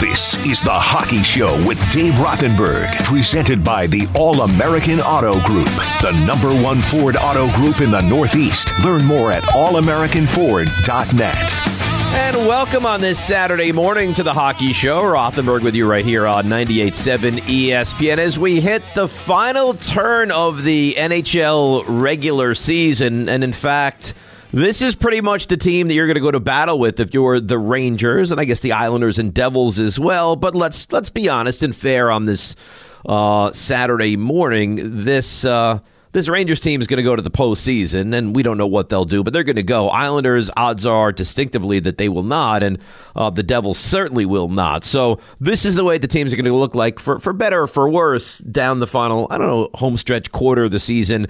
This is the Hockey Show with Dave Rothenberg, presented by the All American Auto Group, the number one Ford auto group in the Northeast. Learn more at allamericanford.net. And welcome on this Saturday morning to the Hockey Show. Rothenberg with you right here on 98.7 ESPN as we hit the final turn of the NHL regular season. And in fact, this is pretty much the team that you're going to go to battle with if you're the Rangers, and I guess the Islanders and Devils as well. But let's let's be honest and fair on this uh, Saturday morning. This uh, this Rangers team is going to go to the postseason, and we don't know what they'll do, but they're going to go. Islanders odds are distinctively that they will not, and uh, the Devils certainly will not. So this is the way the teams are going to look like for for better or for worse down the final. I don't know home stretch quarter of the season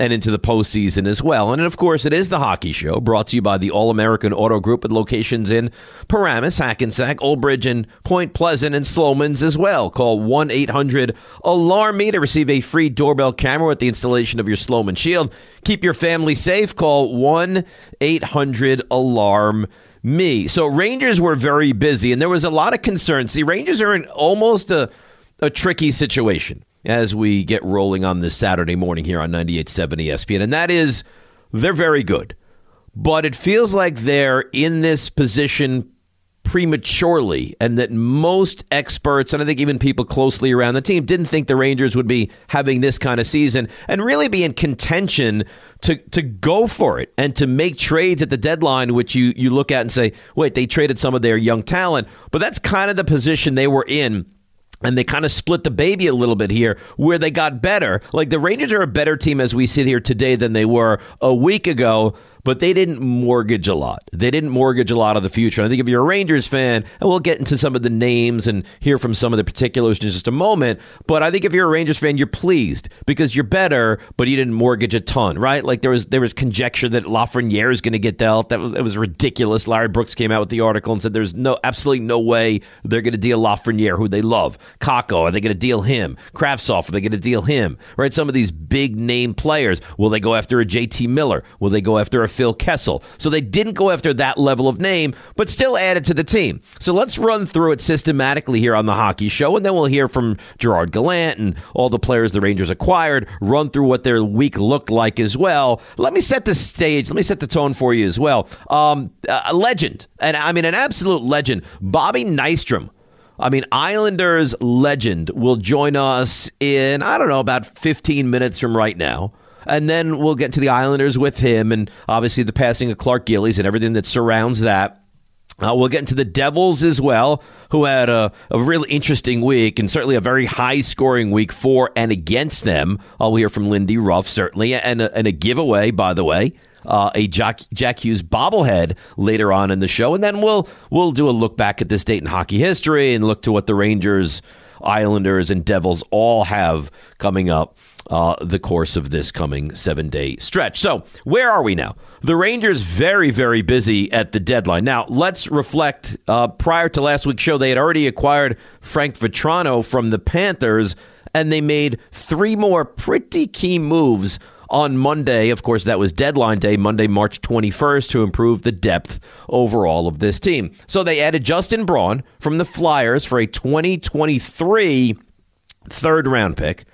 and into the postseason as well. And of course, it is the Hockey Show, brought to you by the All American Auto Group with locations in Paramus, Hackensack, Old Bridge, and Point Pleasant, and Slomin's as well. Call 1 800 Alarm Me to receive a free doorbell camera with the installation of your Sloman Shield. Keep your family safe. Call 1 800 Alarm Me. So, Rangers were very busy, and there was a lot of concern. See, Rangers are in almost a, a tricky situation as we get rolling on this Saturday morning here on 98.7 ESPN, and that is they're very good. But it feels like they're in this position prematurely, and that most experts, and I think even people closely around the team, didn't think the Rangers would be having this kind of season and really be in contention to to go for it and to make trades at the deadline, which you you look at and say, wait, they traded some of their young talent, but that's kind of the position they were in and they kind of split the baby a little bit here where they got better. Like the Rangers are a better team as we sit here today than they were a week ago but they didn't mortgage a lot. They didn't mortgage a lot of the future. I think if you're a Rangers fan, and we'll get into some of the names and hear from some of the particulars in just a moment, but I think if you're a Rangers fan, you're pleased because you're better, but you didn't mortgage a ton, right? Like there was there was conjecture that Lafreniere is going to get dealt. That was it was ridiculous. Larry Brooks came out with the article and said there's no absolutely no way they're going to deal Lafreniere, who they love. Kakko, are they going to deal him? Kravtsov, are they going to deal him? Right? Some of these big name players. Will they go after a JT Miller? Will they go after a Phil Kessel. So they didn't go after that level of name, but still added to the team. So let's run through it systematically here on the Hockey Show, and then we'll hear from Gerard Gallant and all the players the Rangers acquired, run through what their week looked like as well. Let me set the stage, let me set the tone for you as well. Um, a legend, and I mean an absolute legend, Bobby Nystrom. I mean, Islanders legend will join us in, I don't know, about 15 minutes from right now and then we'll get to the Islanders with him, and obviously the passing of Clark Gillies and everything that surrounds that. Uh, we'll get into the Devils as well, who had a, a really interesting week and certainly a very high scoring week for and against them. I'll hear from Lindy Ruff, certainly, and a, and a giveaway, by the way. Uh, a Jack, Jack Hughes bobblehead later on in the show, and then we'll we'll do a look back at this date in hockey history and look to what the Rangers, Islanders, and Devils all have coming up uh, the course of this coming seven day stretch. So, where are we now? The Rangers very, very busy at the deadline. Now, let's reflect. Uh, prior to last week's show, they had already acquired Frank Vatrano from the Panthers, and they made three more pretty key moves on Monday. Of course, that was deadline day, Monday, March 21st, to improve the depth overall of this team. So they added Justin Braun from the Flyers for a 2023 third round pick.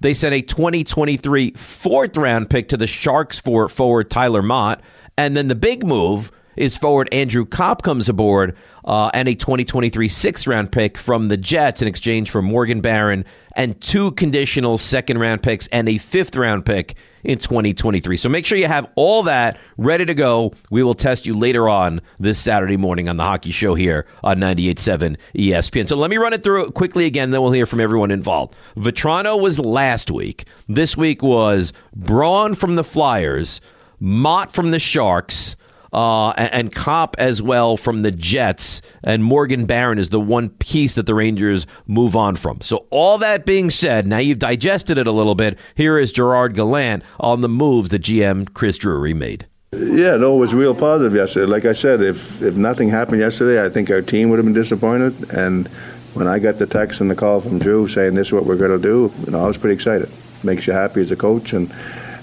They sent a 2023 fourth round pick to the Sharks for forward Tyler Motte. And then the big move is forward Andrew Copp comes aboard uh, and a 2023 sixth round pick from the Jets in exchange for Morgan Barron and two conditional second round picks and a fifth round pick in 2023. So make sure you have all that ready to go. We will test you later on this Saturday morning on the Hockey Show here on 98.7 ESPN. So let me run it through quickly again, then we'll hear from everyone involved. Vatrano was last week. This week was Braun from the Flyers, Motte from the Sharks, uh, and, Copp as well from the Jets. And Morgan Barron is the one piece that the Rangers move on from. So, all that being said, now you've digested it a little bit. Here is Gerard Gallant on the moves that GM Chris Drury made. Yeah, no, it was real positive yesterday. Like I said, if if nothing happened yesterday, I think our team would have been disappointed. And when I got the text and the call from Drew saying this is what we're going to do, you know, I was pretty excited. Makes you happy as a coach, and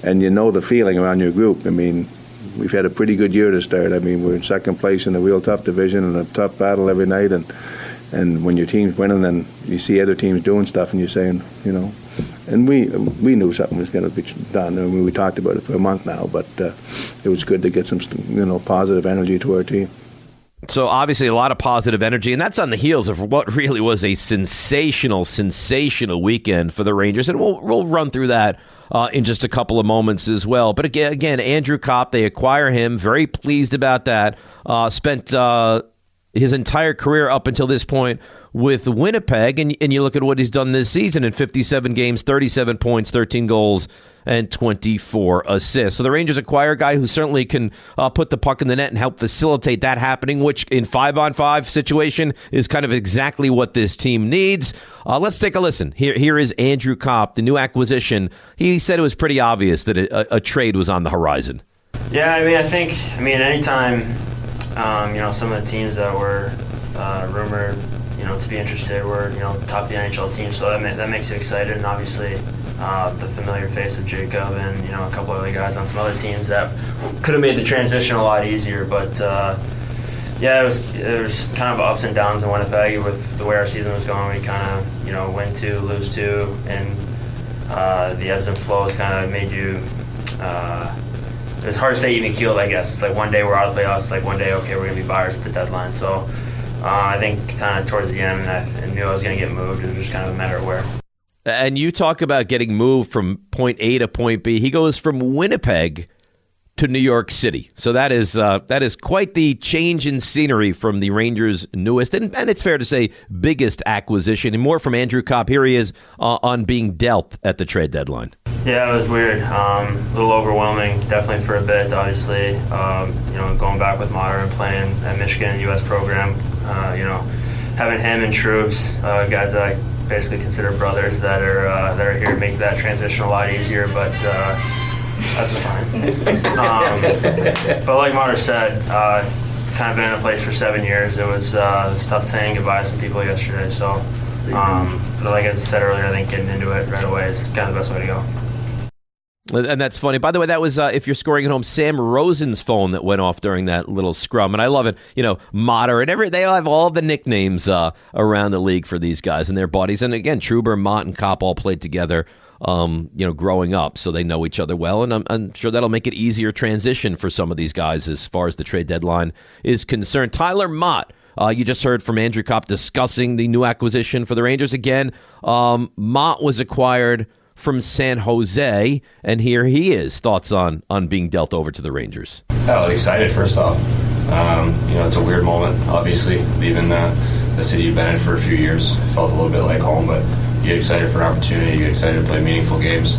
and you know the feeling around your group. I mean, we've had a pretty good year to start. I mean, we're in second place in a real tough division and a tough battle every night, and And when your team's winning, then you see other teams doing stuff, and you're saying, you know, and we we knew something was going to be done. I mean, we talked about it for a month now, but uh, it was good to get some, you know, positive energy to our team. So obviously a lot of positive energy, and that's on the heels of what really was a sensational, sensational weekend for the Rangers, and we'll we'll run through that uh, in just a couple of moments as well. But again, again, Andrew Copp, they acquire him, very pleased about that. Uh, spent uh, his entire career up until this point with Winnipeg, and, and you look at what he's done this season in 57 games, 37 points, 13 goals, and 24 assists. So the Rangers acquire a guy who certainly can uh, put the puck in the net and help facilitate that happening, which in five on five situation is kind of exactly what this team needs. Uh, let's take a listen. Here, here is Andrew Copp, the new acquisition. He said it was pretty obvious that a, a trade was on the horizon. Yeah, I mean, I think, I mean, anytime, um, you know, some of the teams that were uh, rumored, you know, to be interested were, you know, top of the NHL team, so that, ma- that makes you excited, and obviously uh, the familiar face of Jacob and you know a couple other guys on some other teams that could have made the transition a lot easier. But uh, yeah, it was it was kind of ups and downs in Winnipeg with the way our season was going. We kind of you know win two, lose two, and uh, the ebbs and flows kind of made you. Uh, it's hard to say even keeled, I guess. It's like one day we're out of playoffs. It's like one day, okay, we're gonna be buyers at the deadline. So uh, I think kind of towards the end, I knew I was gonna get moved. It was just kind of a matter of where. And you talk about getting moved from point A to point B. He goes from Winnipeg to New York City. So that is uh, that is quite the change in scenery from the Rangers' newest and, and it's fair to say biggest acquisition. And more from Andrew Copp. Here he is uh, on being dealt at the trade deadline. Yeah, it was weird. Um, a little overwhelming, definitely for a bit. Obviously, um, you know, going back with Motter and playing at Michigan U.S. program, uh, you know, having him and Troops, uh, guys that I basically consider brothers that are uh, that are here to make that transition a lot easier. But uh, that's fine. um, but like Marta said, uh, kind of been in a place for seven years. It was, uh, it was tough saying goodbye to some people yesterday. So, um, but like I said earlier, I think getting into it right away is kind of the best way to go. And that's funny. By the way, that was uh, if you're scoring at home, Sam Rosen's phone that went off during that little scrum, and I love it. You know, Motter and every they all have all the nicknames uh, around the league for these guys and their buddies. And again, Trouba, Motte, and Copp all played together. Um, you know, growing up, so they know each other well, and I'm, I'm sure that'll make it easier transition for some of these guys as far as the trade deadline is concerned. Tyler Motte. Uh, you just heard from Andrew Copp discussing the new acquisition for the Rangers again. Um, Motte was acquired from San Jose, and here he is. Thoughts on on being dealt over to the Rangers? Oh, excited first off. Um, you know, it's a weird moment. Obviously, leaving the, the city you've been in for a few years, it felt a little bit like home. But you get excited for an opportunity. You get excited to play meaningful games.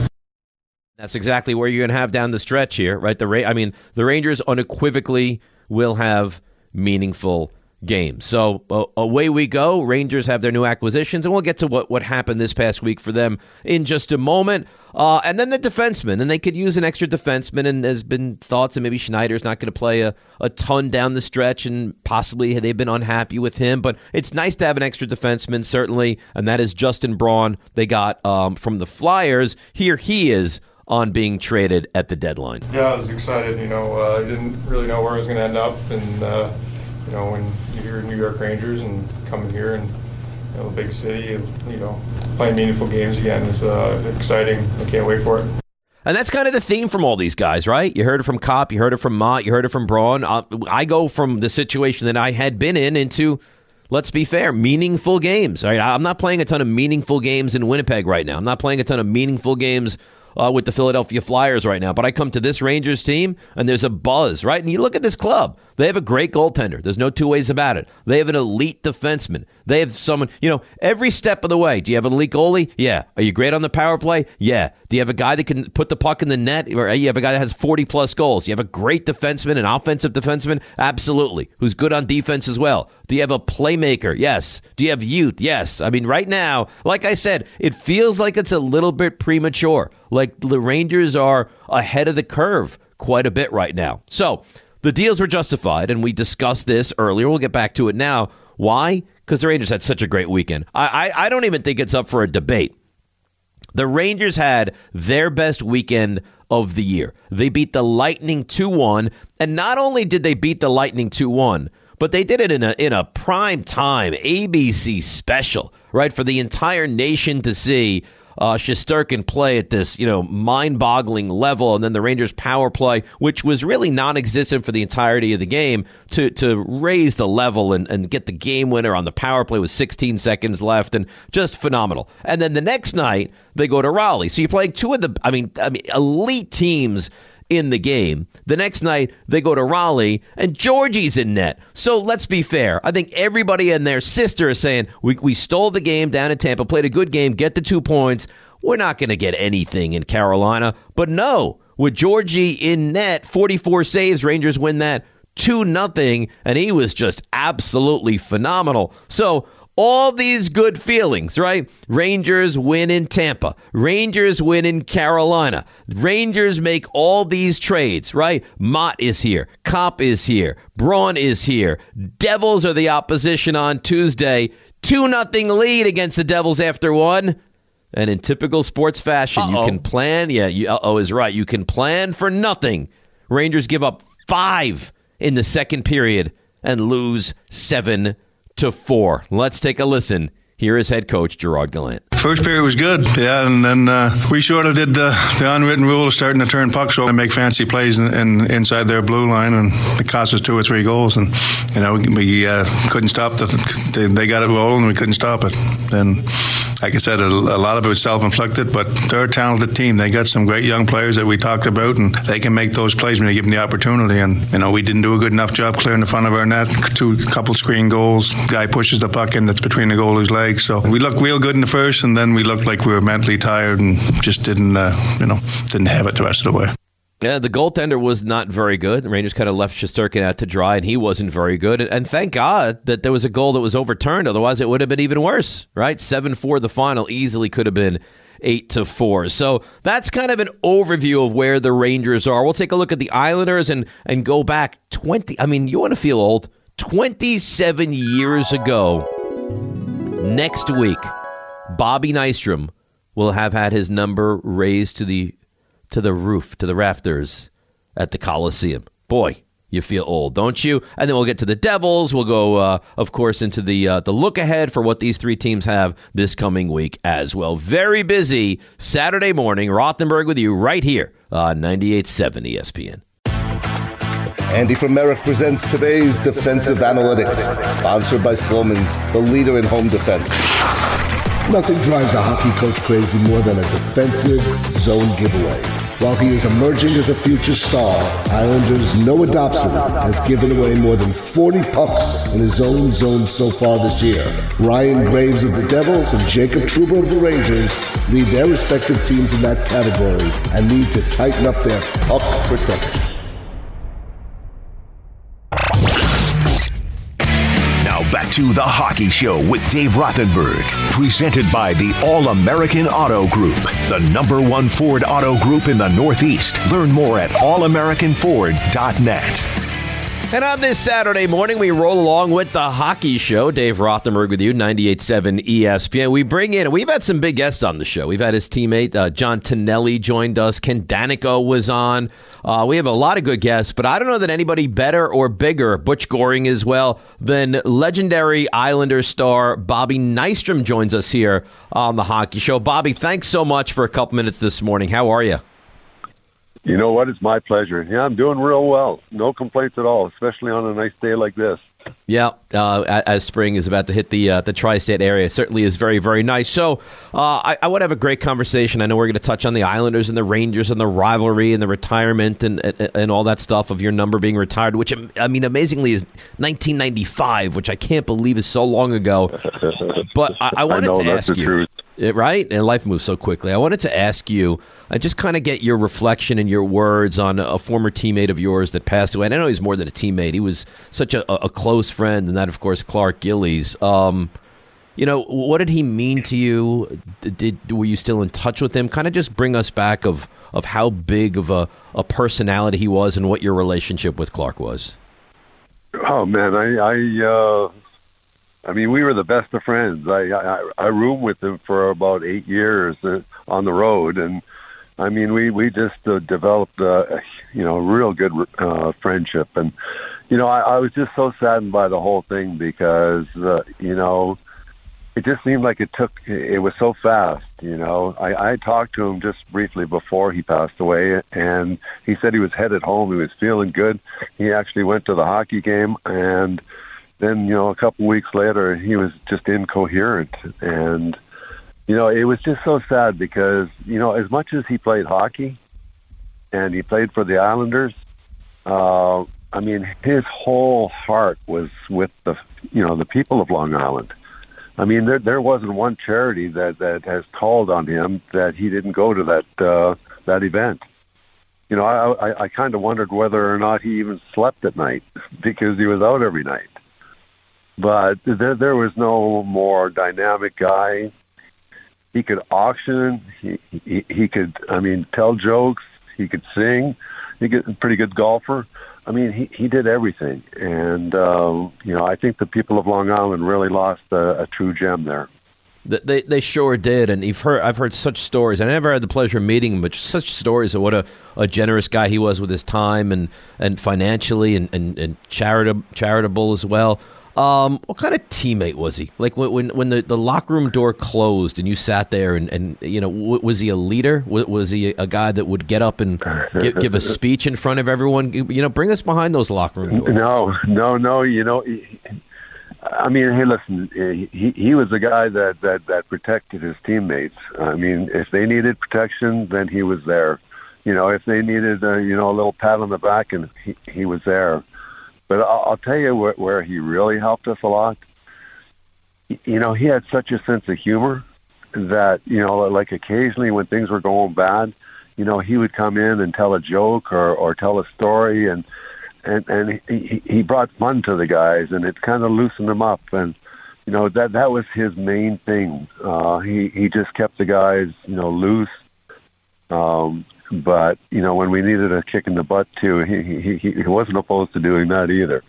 That's exactly where you're going to have down the stretch here, right? The Ra- I mean, the Rangers unequivocally will have meaningful games. So uh, away we go. Rangers have their new acquisitions, and we'll get to what, what happened this past week for them in just a moment. Uh, and then the defenseman, and they could use an extra defenseman. And there's been thoughts that maybe Schneider's not going to play a, a ton down the stretch, and possibly they've been unhappy with him. But it's nice to have an extra defenseman, certainly, and that is Justin Braun. They got um, from the Flyers. Here he is on being traded at the deadline. Yeah, I was excited. You know, uh, I didn't really know where I was going to end up, and uh, you know, when you hear New York Rangers and coming here and you know, a big city, and you know, playing meaningful games again is uh, exciting. I can't wait for it. And that's kind of the theme from all these guys, right? You heard it from Copp, you heard it from Motte, you heard it from Braun. Uh, I go from the situation that I had been in into, let's be fair, meaningful games. Right? I'm not playing a ton of meaningful games in Winnipeg right now. I'm not playing a ton of meaningful games uh, with the Philadelphia Flyers right now. But I come to this Rangers team, and there's a buzz, right? And you look at this club. They have a great goaltender. There's no two ways about it. They have an elite defenseman. They have someone, you know, every step of the way. Do you have an elite goalie? Yeah. Are you great on the power play? Yeah. Do you have a guy that can put the puck in the net? Or you have a guy that has 40 plus goals? You have a great defenseman, an offensive defenseman? Absolutely. Who's good on defense as well. Do you have a playmaker? Yes. Do you have youth? Yes. I mean, right now, like I said, it feels like it's a little bit premature. Like the Rangers are ahead of the curve quite a bit right now. So the deals were justified, and we discussed this earlier. We'll get back to it now. Why? Because the Rangers had such a great weekend. I, I, I don't even think it's up for a debate. The Rangers had their best weekend of the year. They beat the Lightning 2 1. And not only did they beat the Lightning 2 1, but they did it in a in a prime time ABC special, right, for the entire nation to see uh, Shesterkin play at this, you know, mind-boggling level, and then the Rangers' power play, which was really non-existent for the entirety of the game, to to raise the level and, and get the game winner on the power play with 16 seconds left, and just phenomenal. And then the next night they go to Raleigh, so you're playing two of the, I mean, I mean, elite teams in the game. The next night, they go to Raleigh, and Georgie's in net. So let's be fair. I think everybody and their sister is saying, we, we stole the game down in Tampa, played a good game, get the two points. We're not going to get anything in Carolina. But no, with Georgie in net, 44 saves, Rangers win that 2 nothing, and he was just absolutely phenomenal. So all these good feelings, right? Rangers win in Tampa. Rangers win in Carolina. Rangers make all these trades, right? Motte is here. Copp is here. Braun is here. Devils are the opposition on Tuesday. 2 nothing lead against the Devils after one. And in typical sports fashion, Uh-oh. you can plan. Yeah, you, uh-oh is right. You can plan for nothing. Rangers give up five in the second period and lose 7 to four. Let's take a listen. Here is head coach Gerard Gallant. First period was good, yeah, and then uh, we sort of did the, the, unwritten rule of starting to turn pucks over and make fancy plays in, in, inside their blue line, and it cost us two or three goals, and you know we uh, couldn't stop the. They, they, got it rolling, and we couldn't stop it. And like I said, a, a lot of it was self-inflicted, but they're a talented team. They got some great young players that we talked about, and they can make those plays when they give them the opportunity. And you know we didn't do a good enough job clearing the front of our net. Two couple screen goals. Guy pushes the puck in that's between the goalie's legs. So we looked real good in the first, and then we looked like we were mentally tired and just didn't, uh, you know, didn't have it the rest of the way. Yeah, the goaltender was not very good. The Rangers kind of left Shesterkin out to dry, and he wasn't very good. And thank God that there was a goal that was overturned. Otherwise, it would have been even worse, right? 7 4 the final easily could have been 8 to 4. So that's kind of an overview of where the Rangers are. We'll take a look at the Islanders and, and go back 20. I mean, you want to feel old. 27 years ago, next week, Bobby Nystrom will have had his number raised to the to the roof, to the rafters at the Coliseum. Boy, you feel old, don't you? And then we'll get to the Devils. We'll go, uh, of course, into the uh, the look ahead for what these three teams have this coming week as well. Very busy Saturday morning. Rothenberg with you right here on 98.7 ESPN. Andy from Merrick presents today's Defensive Analytics, sponsored by Slomin's, the leader in home defense. Nothing drives a hockey coach crazy more than a defensive zone giveaway. While he is emerging as a future star, Islanders' Noah Dobson has given away more than 40 pucks in his own zone so far this year. Ryan Graves of the Devils and Jacob Trouba of the Rangers lead their respective teams in that category and need to tighten up their puck protection. Back to The Hockey Show with Dave Rothenberg, presented by the All American Auto Group, the number one Ford auto group in the Northeast. Learn more at allamericanford.net. And on this Saturday morning, we roll along with the hockey show. Dave Rothenberg with you, 98.7 ESPN. We bring in, we've had some big guests on the show. We've had his teammate, uh, John Tonelli, joined us. Ken Daneyko was on. Uh, we have a lot of good guests, but I don't know that anybody better or bigger, Butch Goring as well, than legendary Islander star Bobby Nystrom joins us here on the hockey show. Bobby, thanks so much for a couple minutes this morning. How are you? You know what? It's my pleasure. Yeah, I'm doing real well. No complaints at all, especially on a nice day like this. Yeah, uh, as spring is about to hit the uh, the tri-state area, certainly is very very nice. So uh, I, I want to have a great conversation. I know we're going to touch on the Islanders and the Rangers and the rivalry and the retirement and, and, and all that stuff of your number being retired, which I mean amazingly is 1995, which I can't believe is so long ago. But I, I wanted I know, to ask you, truth. right? And life moves so quickly. I wanted to ask you I just kind of get your reflection and your words on a former teammate of yours that passed away. And I know he's more than a teammate; he was such a, a close friend, and that, of course, Clark Gillies. Um, you know, what did he mean to you? Did were you still in touch with him? Kind of just bring us back of of how big of a, a personality he was, and what your relationship with Clark was. Oh man, I I uh, I mean, we were the best of friends. I I, I roomed with him for about eight years uh, on the road, and I mean, we we just uh, developed uh, you know a real good uh, friendship, and you know, I, I was just so saddened by the whole thing because, uh, you know, it just seemed like it took, it was so fast, you know. I, I talked to him just briefly before he passed away, and he said he was headed home. He was feeling good. He actually went to the hockey game, and then, you know, a couple weeks later, he was just incoherent. And, you know, it was just so sad because, you know, as much as he played hockey and he played for the Islanders, uh, I mean, his whole heart was with the, you know, the people of Long Island I mean, there there wasn't one charity that that has called on him that he didn't go to that uh, that event. You know, I I, I kind of wondered whether or not he even slept at night because he was out every night. But there there was no more dynamic guy. He could auction. He he, he could. I mean, tell jokes. He could sing. He could pretty good golfer. I mean, he he did everything, and um, you know, I think the people of Long Island really lost a, a true gem there. They they sure did, and you've heard I've heard such stories. I never had the pleasure of meeting him, but such stories of what a, a generous guy he was with his time and, and financially and, and, and charitable charitable as well. Um, what kind of teammate was he? Like when when, when the, the locker room door closed and you sat there and, and you know w- was he a leader? W- was he a guy that would get up and give, give, a speech in front of everyone? You know, bring us behind those locker room doors. No, no, no. You know, I mean, hey, listen, he he was a guy that that that protected his teammates. I mean, if they needed protection, then he was there. You know, if they needed, a, you know, a little pat on the back, and he he was there but I'll, I'll tell you where, where he really helped us a lot. You know, he had such a sense of humor that you know, like occasionally when things were going bad, you know, he would come in and tell a joke or or tell a story, and and and he he brought fun to the guys, and it kind of loosened them up, and you know that that was his main thing. Uh, he he just kept the guys, you know, loose. Um, but you know, when we needed a kick in the butt too, he he he wasn't opposed to doing that either.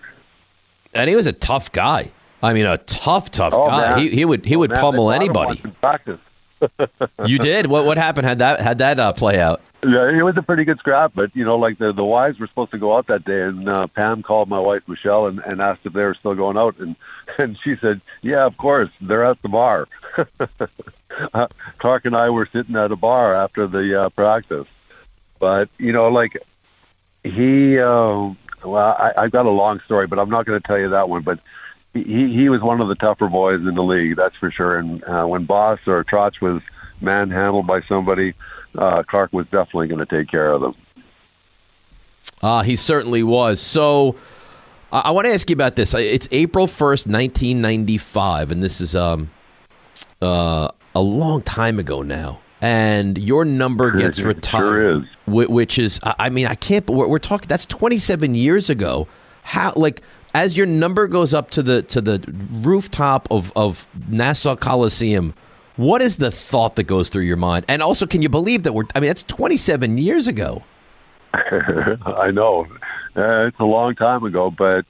And he was a tough guy. I mean, a tough, tough oh, guy. He, he would he oh, would man, pummel anybody. Practice. you did. What what happened? Had that had that uh, play out? Yeah, it was a pretty good scrap, but you know, like the the wives were supposed to go out that day, and uh, Pam called my wife Michelle and, and asked if they were still going out, and and she said, "Yeah, of course, they're at the bar." uh, Clark and I were sitting at a bar after the uh, practice, but you know, like he, uh, well, I, I've got a long story, but I'm not going to tell you that one. But he he was one of the tougher boys in the league, that's for sure. And uh, when Boss or Trotz was manhandled by somebody, uh, Clark was definitely going to take care of them. Uh, he certainly was. So. I want to ask you about this. It's April 1st, 1995, and this is um, uh, a long time ago now and your number gets retired, sure which is, I mean, I can't. We're, we're talking. That's 27 years ago. How like as your number goes up to the to the rooftop of of Nassau Coliseum, what is the thought that goes through your mind? And also, can you believe that we're? I mean, that's 27 years ago. I know uh, it's a long time ago, but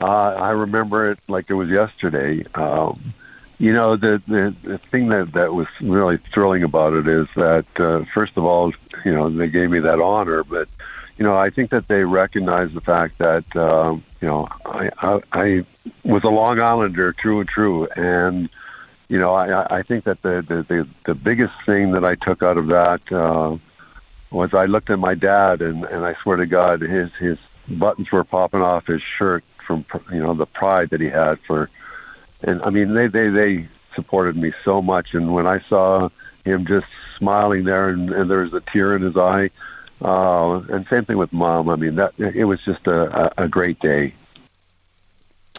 uh, I remember it like it was yesterday. Um, you know, the, the the thing that that was really thrilling about it is that uh, first of all, you know, they gave me that honor, but you know, I think that they recognize the fact that uh, you know I, I I was a Long Islander, true and true, and you know, I I think that the the the, the biggest thing that I took out of that uh, was I looked at my dad, and and I swear to God, his his buttons were popping off his shirt from you know the pride that he had for and I mean they they they supported me so much. And when I saw him just smiling there, and, and there was a tear in his eye, uh, and same thing with mom. I mean that it was just a, a, great day.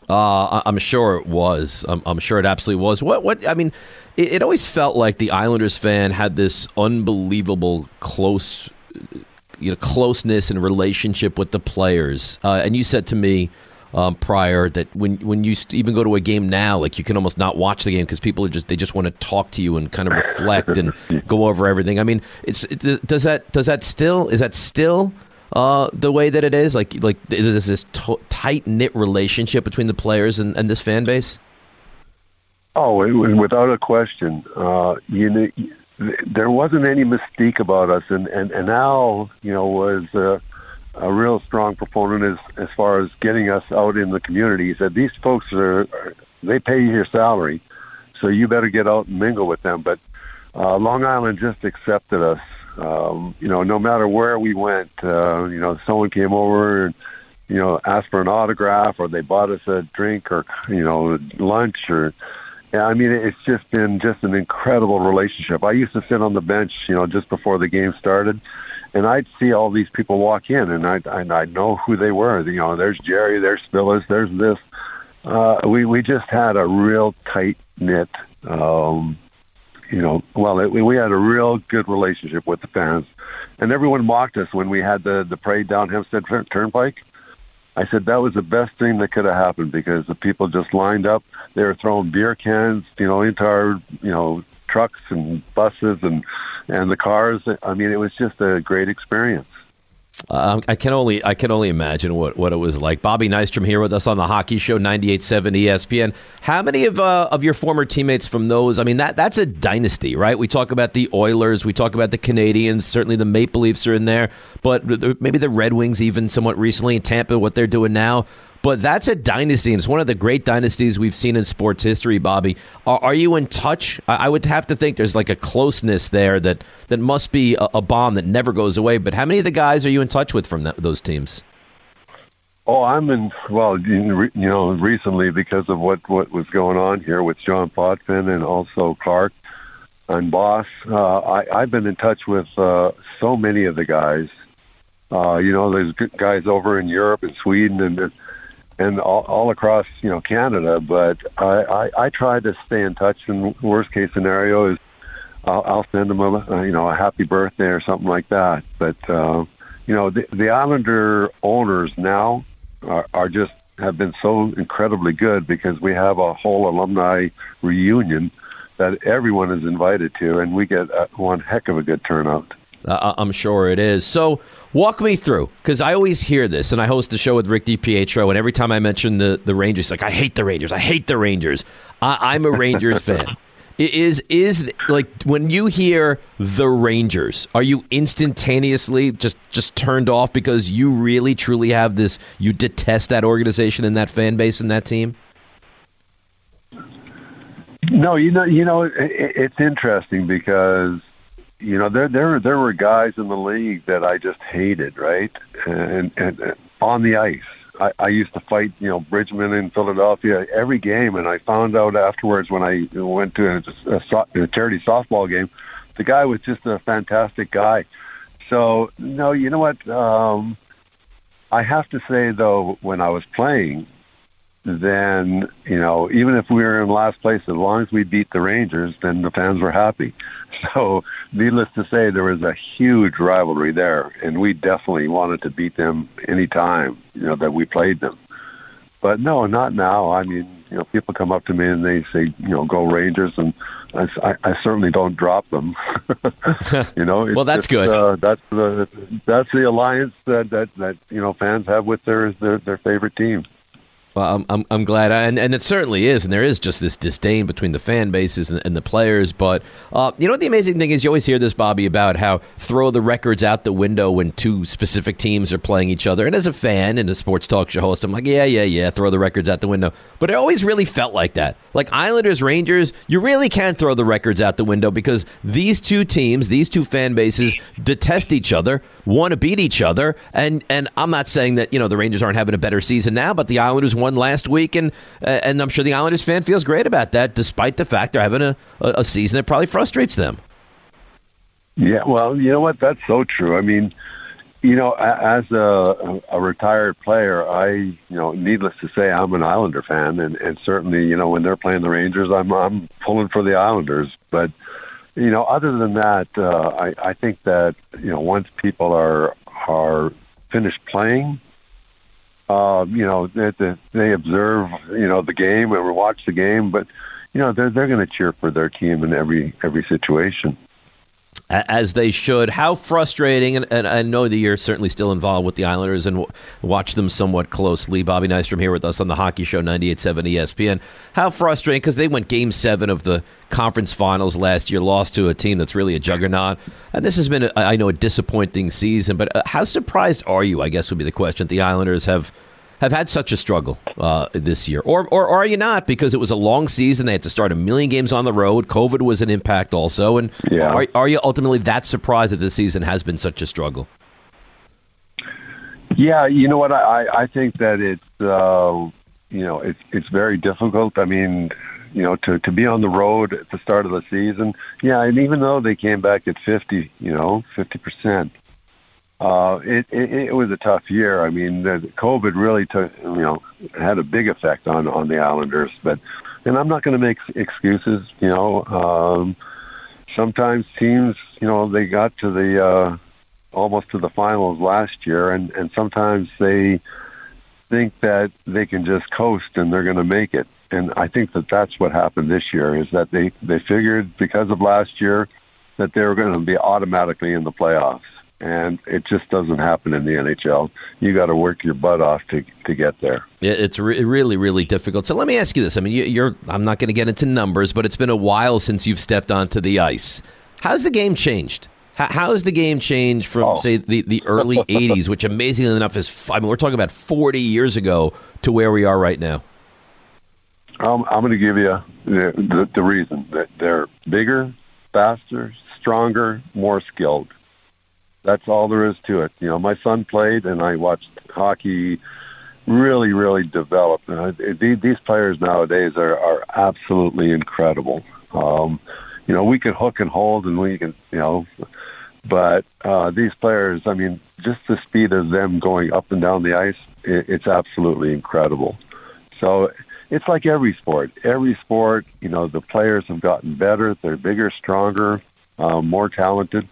Uh, I'm sure it was. I'm, I'm, sure it absolutely was. What? What? I mean, it, it, always felt like the Islanders fan had this unbelievable close, you know, closeness and relationship with the players. Uh, and you said to me um, prior that when when you even go to a game now, like you can almost not watch the game because people are just they just want to talk to you and kind of reflect and go over everything. I mean, it's it, does that does that still is that still uh, the way that it is? Like like there's this t- tight knit relationship between the players and, and this fan base. Oh, without a question. Uh, you know, there wasn't any mystique about us, and and and Al, you know, was. Uh, a real strong proponent as as far as getting us out in the community. He said these folks are they pay you your salary, so you better get out and mingle with them. But uh, Long Island just accepted us. Um, you know, no matter where we went, uh, you know, someone came over and you know asked for an autograph, or they bought us a drink, or you know, lunch, or I mean, it's just been just an incredible relationship. I used to sit on the bench, you know, just before the game started, and I'd see all these people walk in, and I'd, and I'd know who they were. You know, there's Jerry, there's Phyllis, there's this. Uh, we we just had a real tight knit, um, you know. Well, it, we had a real good relationship with the fans, and everyone mocked us when we had the the parade down Hempstead Turnpike. I said that was the best thing that could have happened because the people just lined up. They were throwing beer cans, you know, into our, you know, trucks and buses and and the cars. I mean, it was just a great experience. Um, I can only I can only imagine what, what it was like. Bobby Nystrom here with us on the Hockey Show 98.7 ESPN. How many of uh, of your former teammates from those? I mean that that's a dynasty, right? We talk about the Oilers, we talk about the Canadiens. Certainly the Maple Leafs are in there, but maybe the Red Wings even somewhat recently in Tampa. What they're doing now. But that's a dynasty, and it's one of the great dynasties we've seen in sports history. Bobby, are, are you in touch? I, I, would have to think there's like a closeness there that that must be a, a, bomb that never goes away. But how many of the guys are you in touch with from that, those teams? Oh, I'm in. Well, you know, recently because of what what was going on here with John Potvin and also Clark and Boss, uh, I, I've been in touch with uh, so many of the guys. Uh, you know, there's guys over in Europe and Sweden and and all, all across you know Canada. But I, I, I try to stay in touch. And worst case scenario is I'll, I'll send them a you know a happy birthday or something like that. But uh, you know the, the Islander owners now are, are just have been so incredibly good because we have a whole alumni reunion that everyone is invited to, and we get one heck of a good turnout. Uh, I'm sure it is. So, walk me through because I always hear this, and I host the show with Rick DiPietro, and every time I mention the the Rangers, like I hate the Rangers, I hate the Rangers. I, am a Rangers fan. Is is like when you hear the Rangers, are you instantaneously just just turned off because you really truly have this? You detest that organization and that fan base and that team. No, you know, you know, it, it's interesting because you know, there there there were guys in the league that I just hated, right? And and, and on the ice, I, I used to fight, you know, Bridgman in Philadelphia every game, and I found out afterwards when I went to a, a, a charity softball game, the guy was just a fantastic guy. So no, you know what? Um, I have to say though, when I was playing, then you know, even if we were in last place, as long as we beat the Rangers, then the fans were happy. So, needless to say, there was a huge rivalry there, and we definitely wanted to beat them any time you know that we played them. But no, not now. I mean, you know, people come up to me and they say, you know, go Rangers, and I, I certainly don't drop them. you know, well, that's just, good. Uh, that's the that's the alliance that that that you know fans have with their their, their favorite team. Well, I'm, I'm, I'm glad, and, and it certainly is, and there is just this disdain between the fan bases and, and the players. But uh, you know what the amazing thing is? You always hear this, Bobby, about how throw the records out the window when two specific teams are playing each other. And as a fan and a sports talk show host, I'm like, yeah, yeah, yeah, throw the records out the window. But it always really felt like that. Like Islanders, Rangers, you really can't throw the records out the window because these two teams, these two fan bases, detest each other, want to beat each other, and and I'm not saying that you know the Rangers aren't having a better season now, but the Islanders last week, and uh, and I'm sure the Islanders fan feels great about that, despite the fact they're having a, a season that probably frustrates them. Yeah, well, you know what? That's so true. I mean, you know, as a, a retired player, I, you know, needless to say, I'm an Islander fan, and, and certainly, you know, when they're playing the Rangers, I'm I'm pulling for the Islanders. But, you know, other than that, uh, I I think that you know once people are are finished playing, uh, you know, they, they observe, you know, the game or watch the game, but you know, they're they're going to cheer for their team in every every situation. As they should. How frustrating, and, and, I know that you're certainly still involved with the Islanders and w- watch them somewhat closely. Bobby Nystrom here with us on the Hockey Show 98.7 ESPN. How frustrating, because they went game seven of the conference finals last year, lost to a team that's really a juggernaut. And this has been, a, I know, a disappointing season, but uh, how surprised are you, I guess would be the question, the Islanders have – have had such a struggle uh, this year, or, or, are you not? Because it was a long season; they had to start a million games on the road. COVID was an impact also, and yeah. are, are you ultimately that surprised that this season has been such a struggle? Yeah, you know what? I I think that it's uh, you know it's it's very difficult. I mean, you know, to to be on the road at the start of the season. Yeah, and even though they came back at fifty, you know, fifty percent, uh, it, it, it was a tough year. I mean, the, COVID really took, you know, had a big effect on on the Islanders. But, and I'm not going to make excuses. You know, um, sometimes teams, you know, they got to the uh, almost to the finals last year, and and sometimes they think that they can just coast and they're going to make it. And I think that that's what happened this year is that they they figured because of last year that they were going to be automatically in the playoffs and it just doesn't happen in the NHL. You got to work your butt off to to get there. It's re- really really difficult. So let me ask you this. I mean, you're I'm not going to get into numbers, but it's been a while since you've stepped onto the ice. How's the game changed? How, how has the game changed from oh. say the, the early '80s, which amazingly enough is I mean we're talking about 40 years ago, to where we are right now? Um, I'm going to give you the, the, the reason that they're bigger, faster, stronger, more skilled. That's all there is to it. You know, my son played, and I watched hockey really, really develop. Uh, these players nowadays are, are absolutely incredible. Um, you know, we can hook and hold, and we can, you know, but uh, these players, I mean, just the speed of them going up and down the ice, it, it's absolutely incredible. So it's like every sport. Every sport, you know, the players have gotten better. They're bigger, stronger, uh, more talented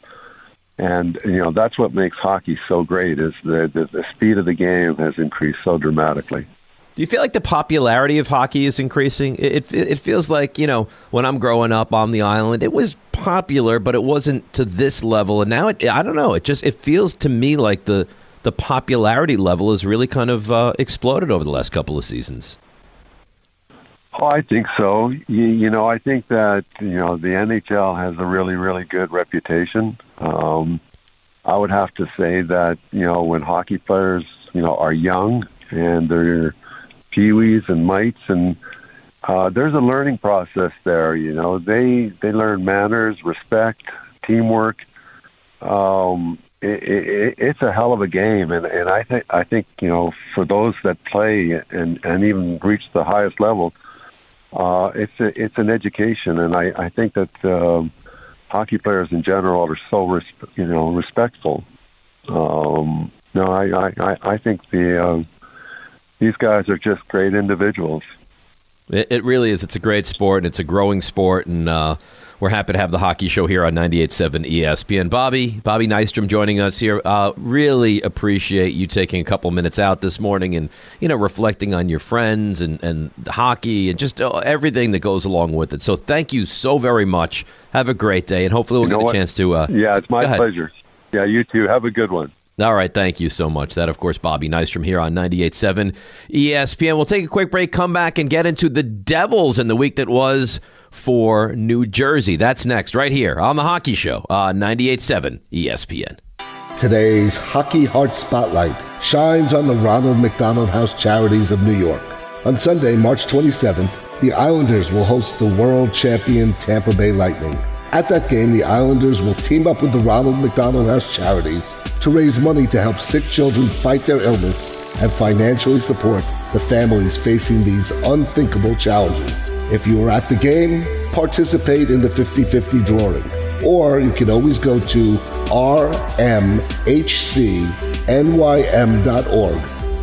and you know that's what makes hockey so great is the, the, the speed of the game has increased so dramatically. Do you feel like the popularity of hockey is increasing? It, it, it feels like you know when I'm growing up on the island, it was popular, but it wasn't to this level. And now it, I don't know. It just it feels to me like the the popularity level has really kind of uh, exploded over the last couple of seasons. Oh, I think so. You, you know, I think that you know the NHL has a really, really good reputation. Um, I would have to say that you know when hockey players you know are young and they're peewees and mites and uh, there's a learning process there. You know, they they learn manners, respect, teamwork. Um, it, it, it's a hell of a game, and and I think I think you know for those that play and and even reach the highest level, uh, it's a, it's an education, and I, I think that um, hockey players in general are so res- you know respectful. Um, no, I, I, I think the uh, these guys are just great individuals. It, it, really is. It's a great sport. And it's a growing sport, and uh, we're happy to have the hockey show here on 98.7 ESPN. Bobby, Bobby Nystrom joining us here. Uh, really appreciate you taking a couple minutes out this morning and, you know, reflecting on your friends and, and hockey and just uh, everything that goes along with it. So thank you so very much. Have a great day, and hopefully we'll you get a chance to. Uh, yeah, it's my pleasure. Yeah, you too. Have a good one. All right, thank you so much. That, of course, Bobby Nystrom here on 98.7 ESPN. We'll take a quick break, come back, and get into the Devils in the week that was for New Jersey. That's next, right here on The Hockey Show uh, on 98.7 ESPN. Today's Hockey Heart Spotlight shines on the Ronald McDonald House Charities of New York. On Sunday, March 27th, the Islanders will host the world champion Tampa Bay Lightning. At that game, the Islanders will team up with the Ronald McDonald House Charities to raise money to help sick children fight their illness and financially support the families facing these unthinkable challenges. If you are at the game, participate in the 50 50 drawing. Or you can always go to rmhcnym.org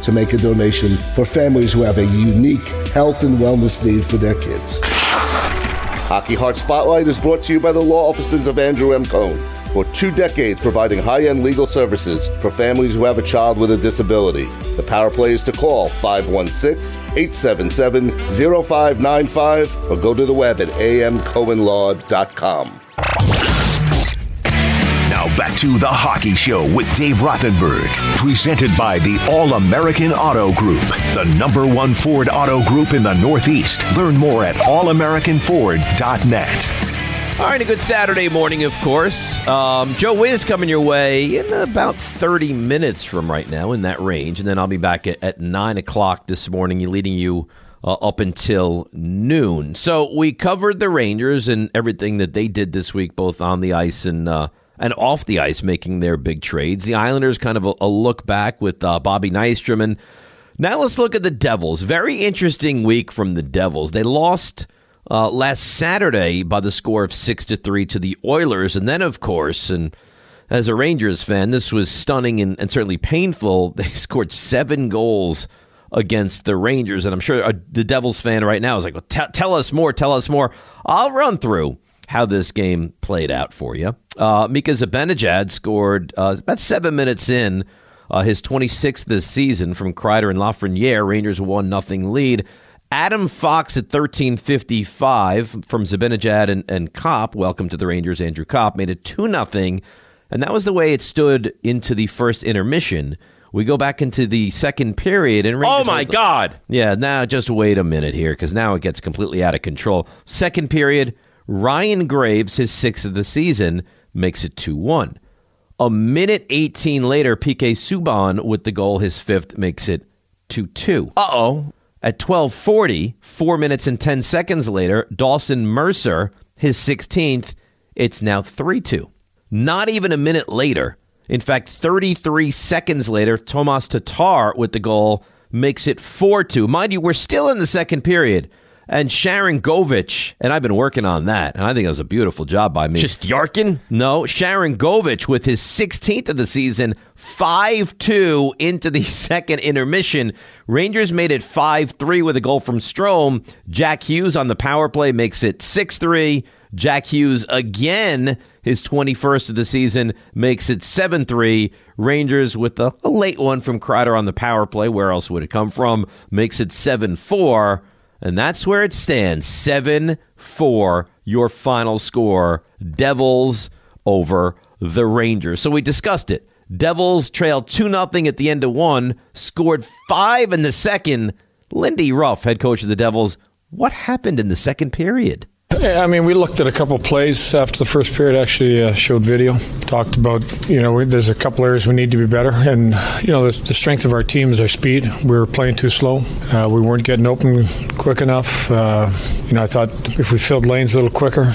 to make a donation for families who have a unique health and wellness need for their kids. Hockey Heart Spotlight is brought to you by the law offices of Andrew M. Cohen for two decades providing high end legal services for families who have a child with a disability. The power play is to call 516 877 0595 or go to the web at amcohenlaw.com. back to The Hockey Show with Dave Rothenberg, presented by the All American Auto Group, the number one Ford auto group in the Northeast. Learn more at allamericanford.net. All right, a good Saturday morning, of course. Um, Joe Wiz coming your way in about 30 minutes from right now, in that range. And then I'll be back at, at 9 o'clock this morning, leading you uh, up until noon. So we covered the Rangers and everything that they did this week, both on the ice and uh, and off the ice, making their big trades. The Islanders kind of a, a look back with uh, Bobby Nystrom. And now let's look at the Devils. Very interesting week from the Devils. They lost. Uh, last Saturday by the score of six to three to the Oilers, and then of course, and as a Rangers fan, this was stunning and, and certainly painful. They scored seven goals against the Rangers. And I'm sure uh, the Devils fan right now is like, well, t- tell us more, tell us more. I'll run through how this game played out for you. Uh, Mika Zibanejad scored uh, about seven minutes in. Uh, his 26th this season from Kreider and Lafreniere. Rangers one nothing lead. Adam Fox at 13:55 from Zibanejad and, and Copp. Welcome to the Rangers, Andrew Copp made it two nothing, and that was the way it stood into the first intermission. We go back into the second period and Rangers oh my God! Yeah, now just wait a minute here because now it gets completely out of control. Second period, Ryan Graves, his sixth of the season, makes it two one. A minute 18 later, PK Subban with the goal, his fifth, makes it 2 2. Uh oh. At 12:40, 4 minutes and 10 seconds later, Dawson Mercer, his 16th, it's now 3-2. Not even a minute later, in fact, 33 seconds later, Tomas Tatar with the goal makes it 4-2. Mind you, we're still in the second period. And Sharangovich. and I've been working on that, and I think it was a beautiful job by me. Just Yarkin? No, Sharangovich with his 16th of the season, 5 2 into the second intermission. Rangers made it 5 3 with a goal from Strome. Jack Hughes on the power play makes it 6 3. Jack Hughes again, his 21st of the season, makes it 7 3. Rangers with a, a late one from Kreider on the power play. Where else would it come from? Makes it 7 4. And that's where it stands 7 4, your final score. Devils over the Rangers. So we discussed it. Devils trailed 2 0 at the end of one, scored five in the second. Lindy Ruff, head coach of the Devils, what happened in the second period? I mean, we looked at a couple plays after the first period. Actually, uh, showed video, talked about you know we, there's a couple areas we need to be better, and you know the, the strength of our team is our speed. We were playing too slow. Uh, we weren't getting open quick enough. Uh, you know, I thought if we filled lanes a little quicker,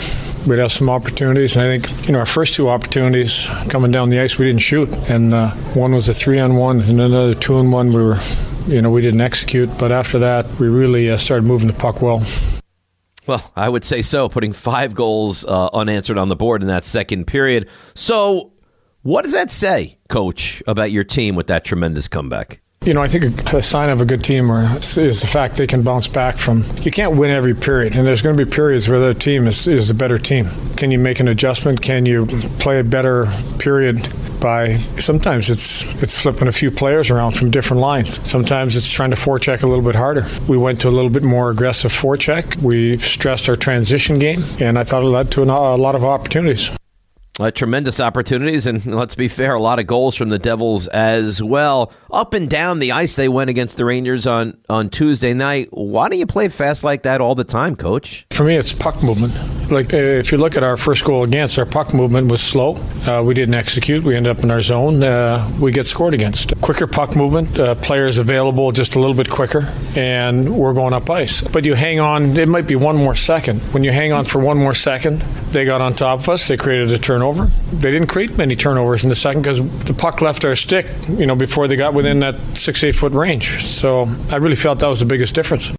we'd have some opportunities. And I think you know our first two opportunities coming down the ice, we didn't shoot, and uh, one was a three on one, and another two on one. We were, you know, we didn't execute. But after that, we really uh, started moving the puck well. Well, I would say so, putting five goals uh, unanswered on the board in that second period. So, what does that say, coach, about your team with that tremendous comeback? You know, I think a sign of a good team is the fact they can bounce back from. You can't win every period, and there's going to be periods where the team is, is a better team. Can you make an adjustment? Can you play a better period by sometimes it's it's flipping a few players around from different lines. Sometimes it's trying to forecheck a little bit harder. We went to a little bit more aggressive forecheck. We stressed our transition game, and I thought it led to a lot of opportunities. Uh, tremendous opportunities, and let's be fair, a lot of goals from the Devils as well. Up and down the ice, they went against the Rangers on, on Tuesday night. Why do you play fast like that all the time, Coach? For me, it's puck movement. Like uh, if you look at our first goal against, our puck movement was slow. Uh, we didn't execute. We ended up in our zone. Uh, we get scored against. Quicker puck movement, uh, players available just a little bit quicker, and we're going up ice. But you hang on. It might be one more second. When you hang on for one more second, they got on top of us. They created a turnover turnover. They didn't create many turnovers in the second because the puck left our stick, you know, before they got within that six, eight foot range. So I really felt that was the biggest difference.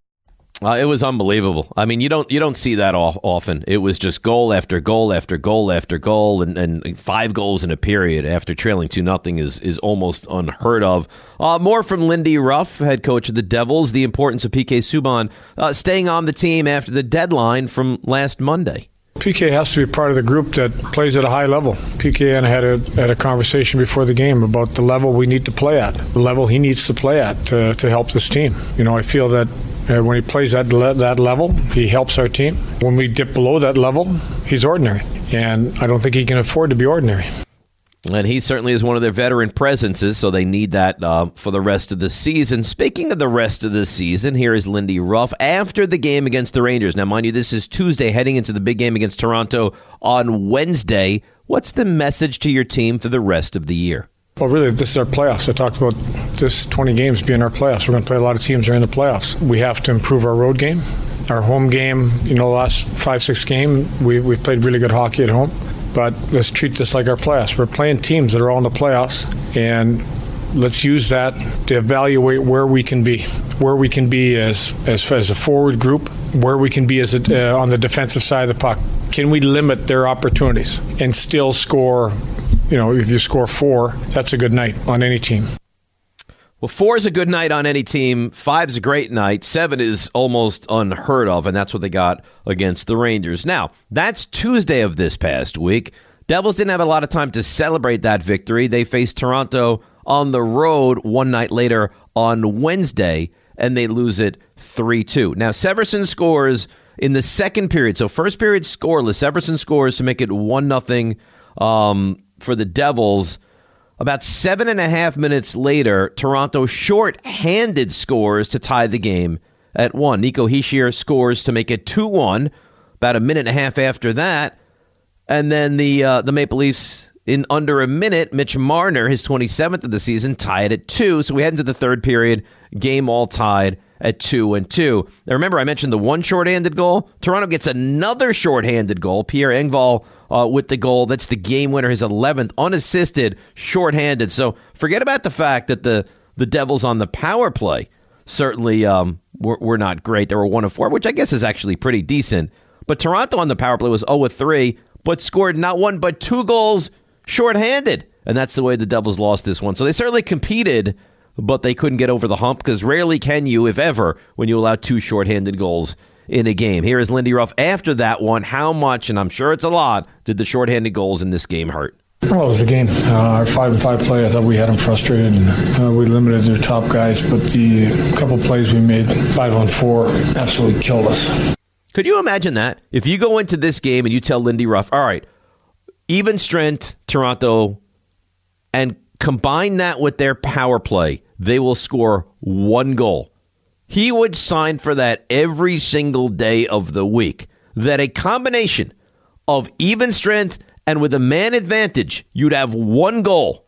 Uh, it was unbelievable. I mean, you don't you don't see that all, often. It was just goal after goal after goal after goal, and, and five goals in a period after trailing two nothing is is almost unheard of. Uh, more from Lindy Ruff, head coach of the Devils. The importance of PK Subban uh, staying on the team after the deadline from last Monday. PK has to be part of the group that plays at a high level. PK and I had a, had a conversation before the game about the level we need to play at, the level he needs to play at to, to help this team. You know, I feel that uh, when he plays at le- that level, he helps our team. When we dip below that level, he's ordinary. And I don't think he can afford to be ordinary. And he certainly is one of their veteran presences, so they need that uh, for the rest of the season. Speaking of the rest of the season, here is Lindy Ruff after the game against the Rangers. Now, mind you, this is Tuesday, heading into the big game against Toronto on Wednesday. What's the message to your team for the rest of the year? Well, really, this is our playoffs. I talked about this 20 games being our playoffs. We're going to play a lot of teams during the playoffs. We have to improve our road game. Our home game, you know, last five, six game, we, we played really good hockey at home. But let's treat this like our playoffs. We're playing teams that are all in the playoffs, and let's use that to evaluate where we can be, where we can be as as, as a forward group, where we can be as a, uh, on the defensive side of the puck. Can we limit their opportunities and still score you know, if you score four, that's a good night on any team. Well, four is a good night on any team. Five is a great night. Seven is almost unheard of, and that's what they got against the Rangers. Now, that's Tuesday of this past week. Devils didn't have a lot of time to celebrate that victory. They faced Toronto on the road one night later on Wednesday, and they lose it 3 2. Now, Severson scores in the second period. So, first period scoreless. Severson scores to make it 1 0 um, for the Devils. About seven and a half minutes later, Toronto short-handed scores to tie the game at one. Nico Hischier scores to make it 2 1 about a minute and a half after that. And then the uh, the Maple Leafs, in under a minute, Mitch Marner, his 27th of the season, tied it at two. So we head into the third period, game all tied at two and two. Now remember, I mentioned the one shorthanded goal. Toronto gets another shorthanded goal. Pierre Engvall uh, with the goal. That's the game winner, his 11th, unassisted, shorthanded. So forget about the fact that the the Devils on the power play certainly um, were, were not great. They were one of four, which I guess is actually pretty decent. But Toronto on the power play was 0 of 3, but scored not one but two goals shorthanded. And that's the way the Devils lost this one. So they certainly competed, but they couldn't get over the hump because rarely can you, if ever, when you allow two shorthanded goals in a game. Here is Lindy Ruff after that one. How much, and I'm sure it's a lot, did the shorthanded goals in this game hurt? Well, it was a game. Uh, our five and five play, I thought we had them frustrated, and uh, we limited their top guys. But the couple plays we made, five on four, absolutely killed us. Could you imagine that if you go into this game and you tell Lindy Ruff, "All right, even strength Toronto, and combine that with their power play, they will score one goal." He would sign for that every single day of the week. That a combination of even strength and with a man advantage, you'd have one goal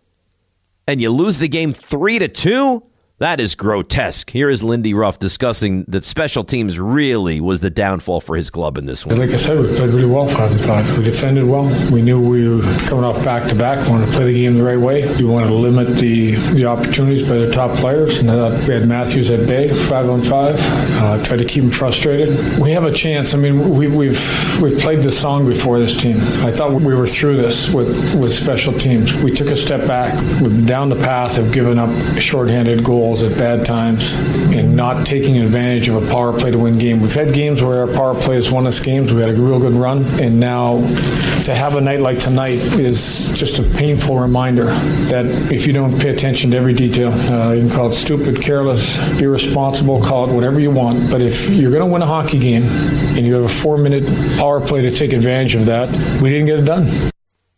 and you lose the game 3 to 2? That is grotesque. Here is Lindy Ruff discussing that special teams really was the downfall for his club in this one. Like I said, we played really well five and five. We defended well. We knew we were coming off back to back. We wanted to play the game the right way. We wanted to limit the, the opportunities by the top players. And I thought we had Matthews at bay, five on five. Uh, tried to keep him frustrated. We have a chance. I mean, we, we've we've played this song before this team. I thought we were through this with with special teams. We took a step back. We've down the path of giving up shorthanded goals goals at bad times and not taking advantage of a power play to win game. We've had games where our power play has won us games. We had a real good run, and now to have a night like tonight is just a painful reminder that if you don't pay attention to every detail, uh, you can call it stupid, careless, irresponsible, call it whatever you want. But if you're going to win a hockey game and you have a four-minute power play to take advantage of that, we didn't get it done.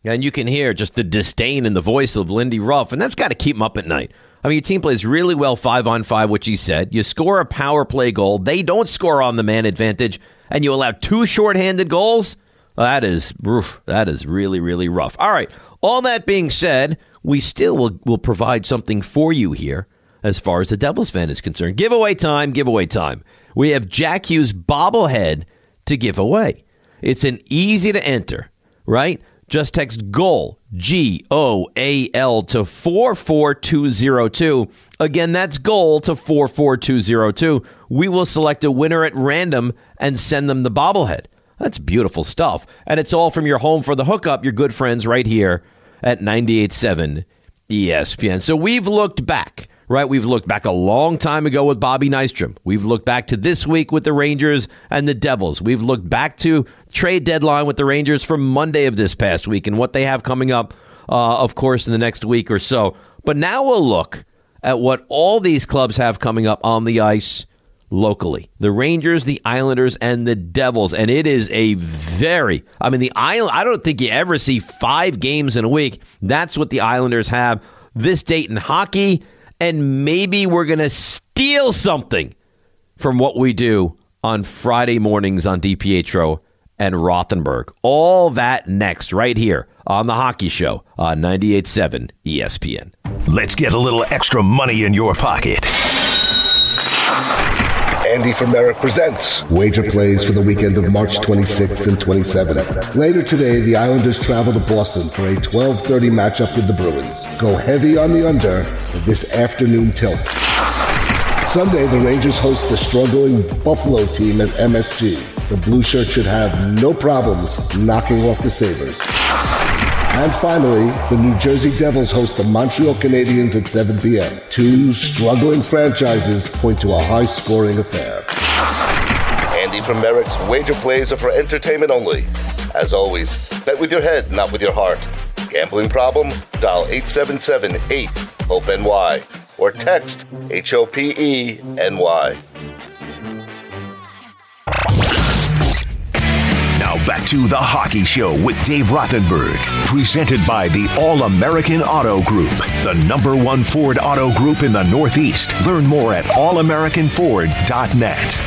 And you can hear just the disdain in the voice of Lindy Ruff, and that's got to keep him up at night. I mean, your team plays really well five on five, which he said. You score a power play goal. They don't score on the man advantage, and you allow two shorthanded goals. Well, that is oof, that is really really rough. All right. All that being said, we still will will provide something for you here as far as the Devils fan is concerned. Giveaway time, giveaway time. We have Jack Hughes bobblehead to give away. It's an easy to enter, right? Just text GOAL, G O A L, to 44202. Again, that's GOAL to 44202. We will select a winner at random and send them the bobblehead. That's beautiful stuff. And it's all from your home for the hookup, your good friends right here at 98.7 ESPN. So we've looked back right? We've looked back a long time ago with Bobby Nystrom. We've looked back to this week with the Rangers and the Devils. We've looked back to trade deadline with the Rangers from Monday of this past week and what they have coming up, uh, of course, in the next week or so. But now we'll look at what all these clubs have coming up on the ice locally. The Rangers, the Islanders, and the Devils. And it is a very, I mean, the Island, I don't think you ever see five games in a week. That's what the Islanders have this date in hockey. And maybe we're going to steal something from what we do on Friday mornings on DiPietro and Rothenberg. All that next, right here on The Hockey Show on 98.7 ESPN. Let's get a little extra money in your pocket. Andy from Merrick presents Wager Plays for the weekend of March 26th and 27th. Later today, the Islanders travel to Boston for a 12:30 matchup with the Bruins. Go heavy on the under this afternoon tilt. Sunday, the Rangers host the struggling Buffalo team at MSG. The Blue Shirt should have no problems knocking off the Sabres. And finally, the New Jersey Devils host the Montreal Canadiens at 7 p.m. Two struggling franchises point to a high scoring affair. Andy from Merrick's wager plays are for entertainment only. As always, bet with your head, not with your heart. Gambling problem? Dial 877 8 HOPE NY or text H O back to the Hockey Show with Dave Rothenberg, presented by the All American Auto Group, the number one Ford auto group in the Northeast. Learn more at allamericanford.net.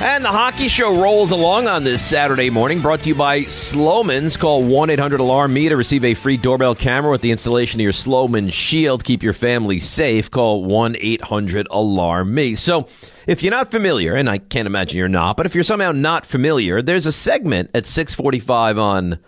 And the hockey show rolls along on this Saturday morning, brought to you by Slomin's. Call 1 800 Alarm Me to receive a free doorbell camera with the installation of your Sloman Shield. Keep your family safe. Call 1 800 Alarm Me. So, if you're not familiar, and I can't imagine you're not, but if you're somehow not familiar, there's a segment at 645 on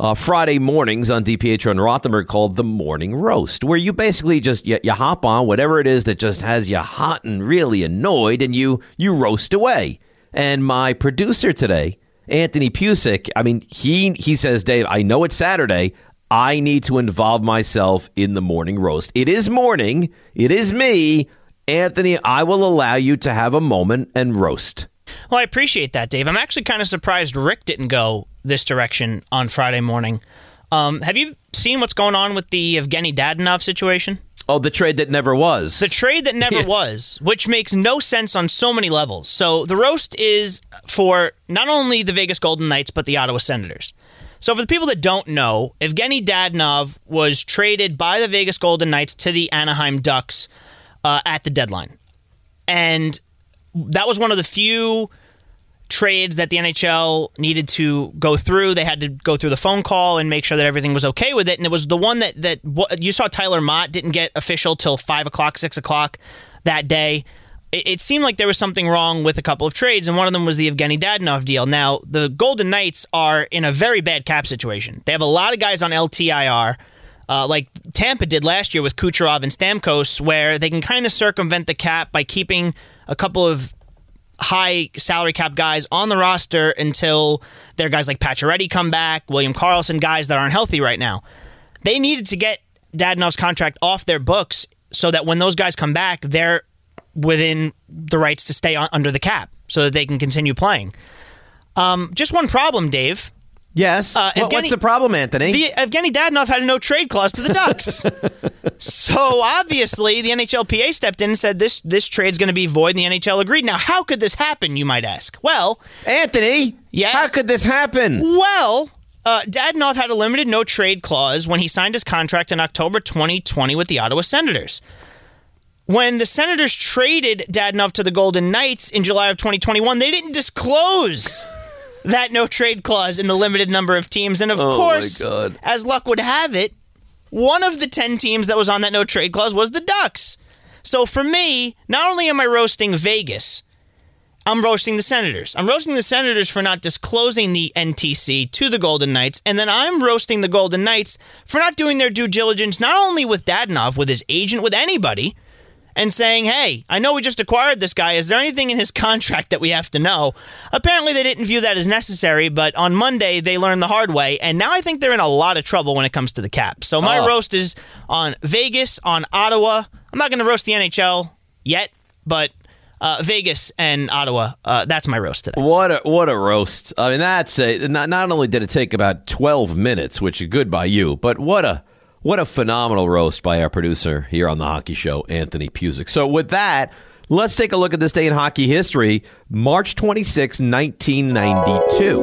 uh, Friday mornings on DiPietro and Rothenberg called the Morning Roast, where you basically just you, you hop on whatever it is that just has you hot and really annoyed, and you you roast away. And my producer today, Anthony Pusick, I mean he he says, Dave, I know it's Saturday. I need to involve myself in the morning roast. It is morning. It is me. Anthony, I will allow you to have a moment and roast. Well, I appreciate that, Dave. I'm actually kind of surprised Rick didn't go this direction on Friday morning. Um, have you seen what's going on with the Evgeny Dadonov situation? Oh, the trade that never was. The trade that never Yes. was, which makes no sense on so many levels. So the roast is for not only the Vegas Golden Knights, but the Ottawa Senators. So for the people that don't know, Evgeny Dadonov was traded by the Vegas Golden Knights to the Anaheim Ducks uh, at the deadline. And that was one of the few trades that the NHL needed to go through. They had to go through the phone call and make sure that everything was okay with it. And it was the one that that you saw Tyler Motte didn't get official till five o'clock, six o'clock that day. It, it seemed like there was something wrong with a couple of trades, and one of them was the Evgeny Dadonov deal. Now the Golden Knights are in a very bad cap situation. They have a lot of guys on LTIR. Uh, like Tampa did last year with Kucherov and Stamkos, where they can kind of circumvent the cap by keeping a couple of high salary cap guys on the roster until their guys like Pacioretty come back, William Karlsson, guys that aren't healthy right now. They needed to get Dadonov's contract off their books so that when those guys come back, they're within the rights to stay on, under the cap so that they can continue playing. Um, just one problem, Dave. Yes. Uh, What- what's the problem, Anthony? The Evgeny Dadonov had a no trade clause to the Ducks. so obviously the NHLPA stepped in and said this this trade's going to be void and the NHL agreed. Now, how could this happen, you might ask? Well, Anthony, yes. how could this happen? Well, uh, Dadonov had a limited no trade clause when he signed his contract in October 2020 with the Ottawa Senators. When the Senators traded Dadonov to the Golden Knights in July of 2021, they didn't disclose that no trade clause in the limited number of teams. And of Oh, course, as luck would have it, one of the 10 teams that was on that no trade clause was the Ducks. So for me, not only am I roasting Vegas, I'm roasting the Senators. I'm roasting the Senators for not disclosing the NTC to the Golden Knights, and then I'm roasting the Golden Knights for not doing their due diligence, not only with Dadonov, with his agent, with anybody, and saying, hey, I know we just acquired this guy. Is there anything in his contract that we have to know? Apparently, they didn't view that as necessary, but on Monday, they learned the hard way, and now I think they're in a lot of trouble when it comes to the cap. So my Oh. roast is on Vegas, on Ottawa. I'm not going to roast the NHL yet, but uh, Vegas and Ottawa, uh, that's my roast today. What a what a roast! I mean, that's a not. Not only did it take about twelve minutes, which is good by you, but what a what a phenomenal roast by our producer here on the Hockey Show, Anthony Pusick. So with that, Let's take a look at this day in hockey history. March 26, 1992.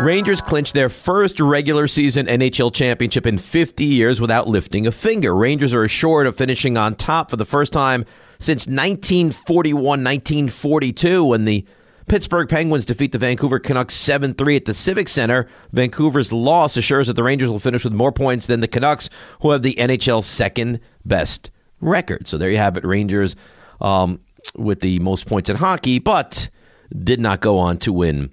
Rangers clinched their first regular season NHL championship in 50 years without lifting a finger. Rangers are assured of finishing on top for the first time since 1941 1942 when the Pittsburgh Penguins defeat the Vancouver Canucks 7 3 at the Civic Center. Vancouver's loss assures that the Rangers will finish with more points than the Canucks, who have the NHL's second best record. So there you have it, Rangers um, with the most points in hockey, but did not go on to win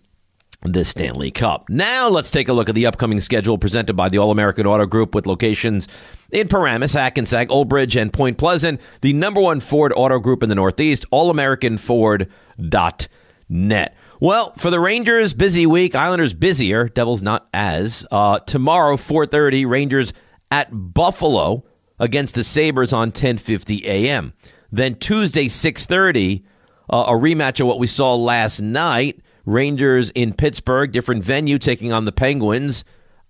the Stanley Cup. Now let's take a look at the upcoming schedule presented by the All American Auto Group with locations in Paramus, Hackensack, Old Bridge, and Point Pleasant. The number one Ford Auto Group in the Northeast, allamericanford.net. Well, for the Rangers, busy week. Islanders busier. Devils not as. Uh, tomorrow, 4.30, Rangers at Buffalo against the Sabres on 10.50 a.m. Then Tuesday, 6.30, uh, a rematch of what we saw last night. Rangers in Pittsburgh, different venue, taking on the Penguins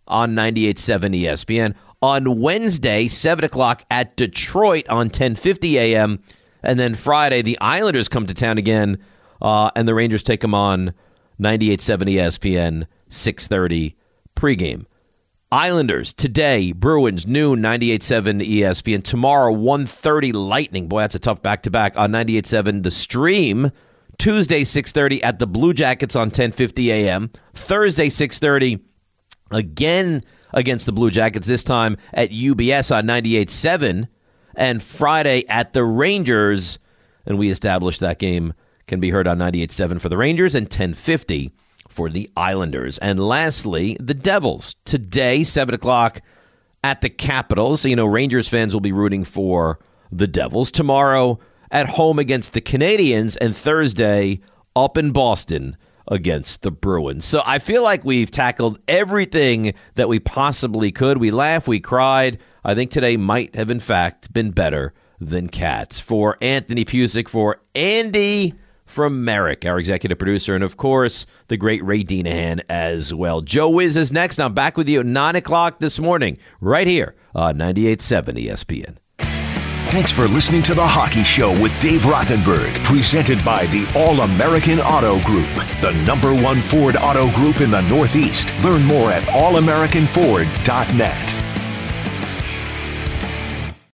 on 98.7 ESPN. On Wednesday, 7 o'clock at Detroit on 10.50 a.m. And then Friday, the Islanders come to town again, uh, and the Rangers take them on 98.7 ESPN, 6.30 pregame. Islanders today, Bruins noon 98.7 ESPN. Tomorrow 1.30 Lightning. Boy, that's a tough back-to-back on 98.7 The Stream. Tuesday 6:30 at the Blue Jackets on 10:50 a.m. Thursday 6:30 again against the Blue Jackets this time at UBS on 98.7 and Friday at the Rangers and we established that game can be heard on 98.7 for the Rangers and 1050 for the Islanders. And lastly, the Devils. Today, 7 o'clock at the Capitals. So, you know, Rangers fans will be rooting for the Devils. Tomorrow at home against the Canadiens And Thursday up in Boston against the Bruins. So I feel like we've tackled everything that we possibly could. We laughed, we cried. I think today might have, in fact, been better than Cats. For Anthony Pusick, for Andy from Merrick, our executive producer, and of course, the great Ray Dinahan as well. Joe Wiz is next. I'm back with you at 9 o'clock this morning, right here on 98.7 ESPN. Thanks for listening to The Hockey Show with Dave Rothenberg, presented by the All American Auto Group, the number one Ford auto group in the Northeast. Learn more at allamericanford.net.